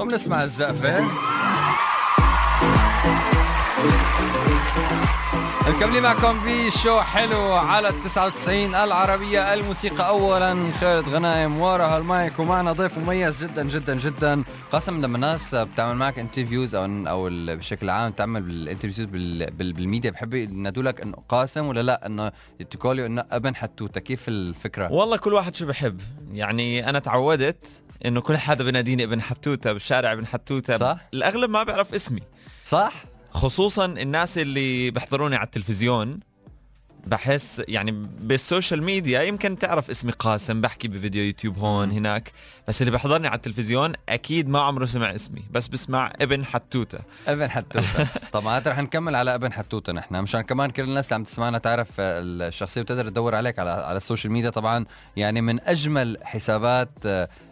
وبنسمع الزقفة. مكملين معكم في show حلو على ال 99 العربية الموسيقى أولا. خالد غنايم ورا المايك ومعنا ضيف مميز جدا جدا جدا. قاسم لما الناس بتعمل معك interviews أو أو بشكل عام تعمل بال interviews بال media. بحب ينادوا لك إنه قاسم ولا لا؟ إنه تقولوا إنه ابن حتوتة. كيف الفكرة؟ والله كل واحد شو بحب. يعني أنا تعودت إنه كل حدا بناديني ابن حتوتة بالشارع ابن حتوتة صح؟ الأغلب ما بيعرف اسمي صح؟ خصوصا الناس اللي بيحضروني على التلفزيون بحس يعني بال social media يمكن تعرف اسمي قاسم بحكي بفيديو يوتيوب هون هناك. بس اللي بيحضرني على التلفزيون أكيد ما عمره سمع اسمي بس بسمع ابن حتوتة. ابن حتوتة. طبعا رح نكمل على ابن حتوتة نحن. مشان كمان كل الناس اللي عم تسمعنا تعرف الشخصية وتقدر تدور عليك على على ال social media. طبعا يعني من أجمل حسابات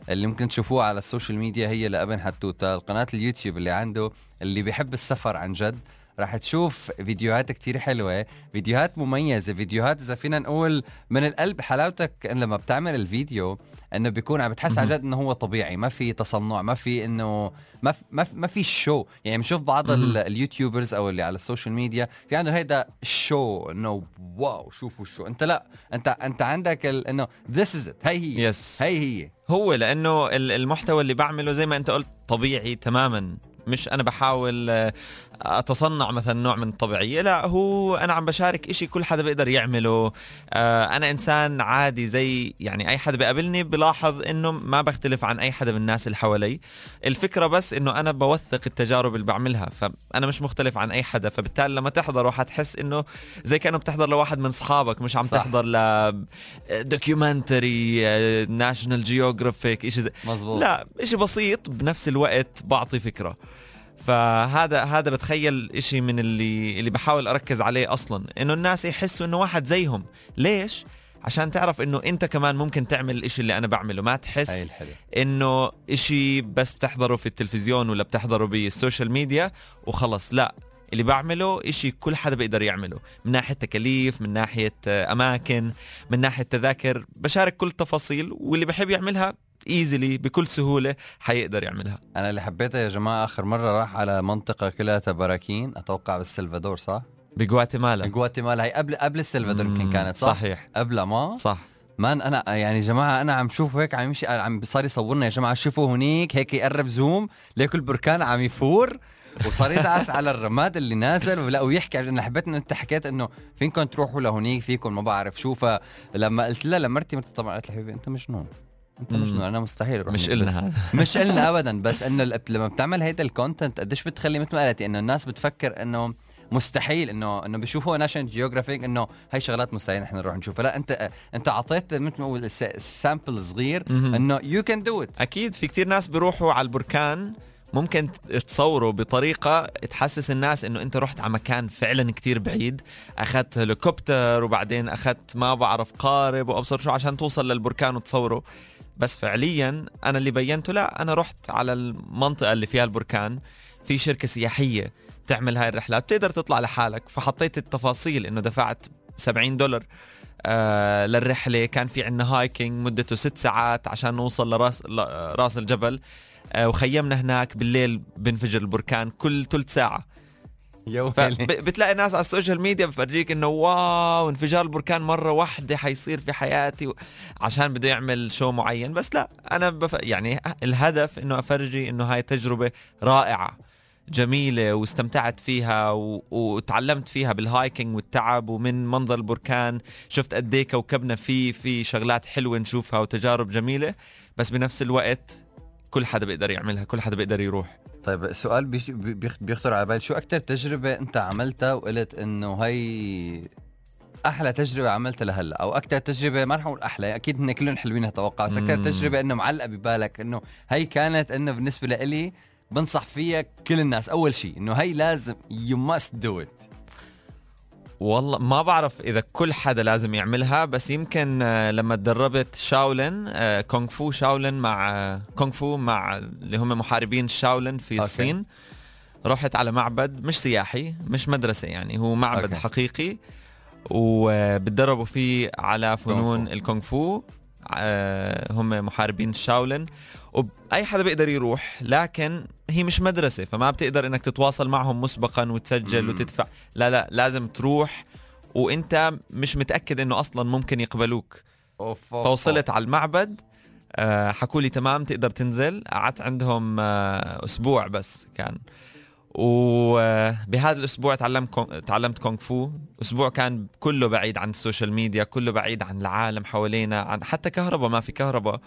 اللي ممكن تشوفوها على ال social media هي لابن حتوتة. القناة اليوتيوب اللي عنده اللي بيحب السفر عن جد راح تشوف فيديوهات كتير حلوة فيديوهات مميزة فيديوهات إذا فينا نقول من القلب حلاوتك إن لما بتعمل الفيديو إنه بيكون عم بتحس عن جد إنه هو طبيعي ما في تصنع ما في إنه ما في ما في, ما في شو يعني بنشوف بعض ال YouTubers أو اللي على ال social media في عنده هيدا show إنه wow شوفوا شو أنت لا انت أنت عندك إنه this is هي هي yes هي هي. هو لأنه المحتوى اللي بعمله زي ما أنت قلت طبيعي تماما. مش أنا بحاول آه، أتصنع مثلا نوع من الطبيعية. لا هو أنا عم بشارك إشي كل حدا بيقدر يعمله. آه، أنا إنسان عادي زي يعني أي حدا بيقابلني بلاحظ إنه ما بختلف عن أي حدا من الناس اللي حوالي. الفكرة بس إنه أنا بوثق التجارب اللي بعملها فأنا مش مختلف عن أي حدا. فبالتالي لما تحضره حتحس إنه زي كأنه بتحضر لواحد من اصحابك مش عم صح. تحضر ل documentary National Geographic شيء زي مزبوط. لا شيء بسيط بنفس الوقت بعطي فكرة. فهذا هذا بتخيل إشي من اللي اللي بحاول أركز عليه أصلا إنه الناس يحسوا إنه واحد زيهم. ليش؟ عشان تعرف إنه أنت كمان ممكن تعمل الاشي اللي أنا بعمله. ما تحس إنه إشي بس بتحضره في التلفزيون ولا بتحضره بال social media وخلص. لا اللي بعمله إشي كل حدا بيقدر يعمله. من ناحية تكاليف من ناحية أماكن من ناحية تذاكر. بشارك كل التفاصيل واللي بحب يعملها ايزلي بكل سهولة حيقدر يعملها. أنا اللي حبيته يا جماعة آخر مرة راح على منطقة كلها براكين أتوقع بالسلفادور صح؟ بجواتيمالا. بجواتيمالا. هي قبل قبل السلفادور يمكن كانت صح؟ صحيح. قبل ما؟ صح. مان أنا يعني جماعة أنا عم شوف هيك عم يمشي عم صار يصورنا. يا جماعة شوفوا هنيك هيك يقرب زوم ليك البركان عم يفور وصار يدعس على الرماد اللي نازل ولا ويحكي أنا حبيت إن أنت حكيت إنه فينكم تروحوا لهونيك فيكم ما بعرف. شو فلما قلت لها لمرتي مرتي طبعا قالت لي حبيبي أنت مجنون. انت مش أنا مستحيل أروح مش النا هذا. مش النا ابدا بس انه لما بتعمل هيدا ال content قديش بتخلي مثل ما قالتي انه الناس بتفكر انه مستحيل انه انه بيشوفوا National Geographic انه هي شغلات مستحيل نحن نروح نشوفها. لا انت انت اعطيت مثل ما بقول sample صغير انه you can do it أكيد في كثير ناس بيروحوا على البركان ممكن تصوره بطريقة تحسس الناس إنه أنت رحت على مكان فعلا كتير بعيد. أخذت هليكوبتر وبعدين أخذت ما بعرف قارب وأبصر شو عشان توصل للبركان وتصوره. بس فعليا أنا اللي بينته لا أنا رحت على المنطقة اللي فيها البركان. في شركة سياحية تعمل هاي الرحلات. بتقدر تطلع لحالك. فحطيت التفاصيل إنه دفعت 70 دولار آه للرحلة. كان في عندنا hiking مدته ست ساعات عشان نوصل لراس راس الجبل. آه وخيمنا هناك بالليل بنفجر البركان كل ثلث ساعة. بتلاقي ناس على ال social media بفرجيك إنه wow انفجار البركان مرة واحدة حيصير في حياتي و... عشان بده يعمل show معين. بس لا أنا بف... يعني الهدف إنه أفرجي إنه هاي تجربة رائعة جميلة واستمتعت فيها و... وتعلمت فيها بال hiking والتعب ومن منظر البركان. شفت قد إيه كوكبنا فيه في شغلات حلوة نشوفها وتجارب جميلة. بس بنفس الوقت كل حدا بيقدر يعملها كل حدا بيقدر يروح. طيب سؤال بيخطر على بالي. شو أكثر تجربة أنت عملتها وقلت إنه هي أحلى تجربة عملتها لهلأ؟ أو أكثر تجربة ما رح أقول أحلى أكيد هن كلهم حلوين أتوقع بس أكثر تجربة إنه معلقة ببالك إنه هي كانت إنه بالنسبة لإلي بنصح فيها كل الناس. أول شيء إنه هي لازم you must do it والله ما بعرف إذا كل حدا لازم يعملها بس يمكن آه، لما تدربت شاولن آه، كونغ فو شاولن مع آه، كونغ فو مع اللي هم محاربين شاولن في الصين رحت على معبد مش سياحي مش مدرسة يعني هو معبد okay. حقيقي وبتدربوا فيه على فنون الكونغ فو هم محاربين الشاولن واي حدا بيقدر يروح لكن هي مش مدرسة فما بتقدر إنك تتواصل معهم مسبقا وتسجل مم. وتدفع. لا لا لازم تروح وإنت مش متأكد إنه أصلا ممكن يقبلوك. أوف أوف فوصلت على المعبد آه، حكوا لي تمام تقدر تنزل. قعدت عندهم آه، أسبوع بس كان. وبهذا الأسبوع تعلمت تعلمت كونغ فو. أسبوع كان كله بعيد عن ال social media كله بعيد عن العالم حوالينا عن حتى كهرباء ما في. كهرباء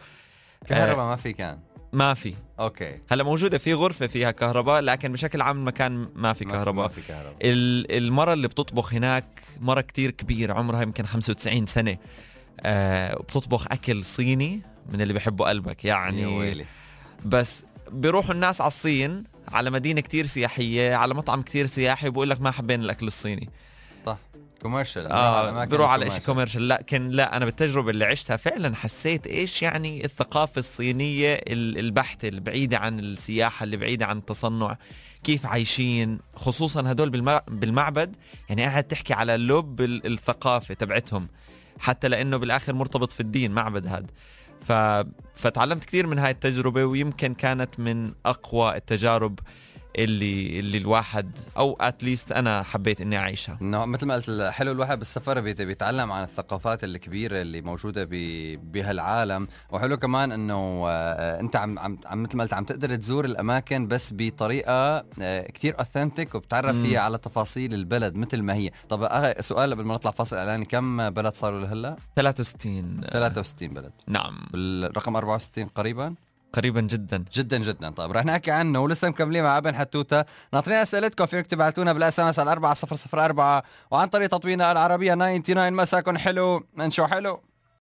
كهرباء ما في كان. ما في. okay. هلا موجودة في غرفة فيها كهرباء لكن بشكل عام المكان ما في كهرباء ما في كهرباء. ال- المرة اللي بتطبخ هناك مرة كتير كبيرة عمرها يمكن 95 سنة. آه أكل صيني من اللي بحبه قلبك يعني بس بيروحوا الناس على الصين على مدينة كتير سياحية على مطعم كتير سياحي بقول لك ما حبينا الأكل الصيني. صح commercial. آه بيروح على شيء commercial. لكن لا أنا بالتجربة اللي عشتها فعلا حسيت إيش يعني الثقافة الصينية ال- البحتة البعيدة عن السياحة اللي بعيدة عن التصنع كيف عايشين. خصوصا هدول بالم- بالمعبد يعني قاعد تحكي على لب ال- الثقافة تبعتهم حتى لأنه بالآخر مرتبط في الدين معبد هذا فتعلمت كثير من هاي التجربة ويمكن كانت من أقوى التجارب اللي اللي الواحد أو اتليست أنا حبيت إني أعيشها. إنه مثل ما قلت حلو الواحد بالسفر بيت- بيتعلم عن الثقافات الكبيرة اللي موجودة بهالعالم. وحلو كمان إنه آه، أنت عم عم عم مثل ما قلت عم تقدر تزور الأماكن بس بطريقة آه، كتير اوثنتيك وبتعرف. فيها على تفاصيل البلد مثل ما هي. طب آه، سؤال قبل ما نطلع فاصل إعلاني كم بلد صاروا لهلا 63 63 بلد. نعم. بالرقم 64 قريبا؟ قريبا جدا. جدا جدا. طيب رح نحكي عنه ولسه مكملين مع ابن حتوتة. ناطرين أسئلتكم فيكم تبعتونا بال SMS على 4004 وعن طريق تطبيقنا العربية 99 مساكن. حلو. من شو حلو؟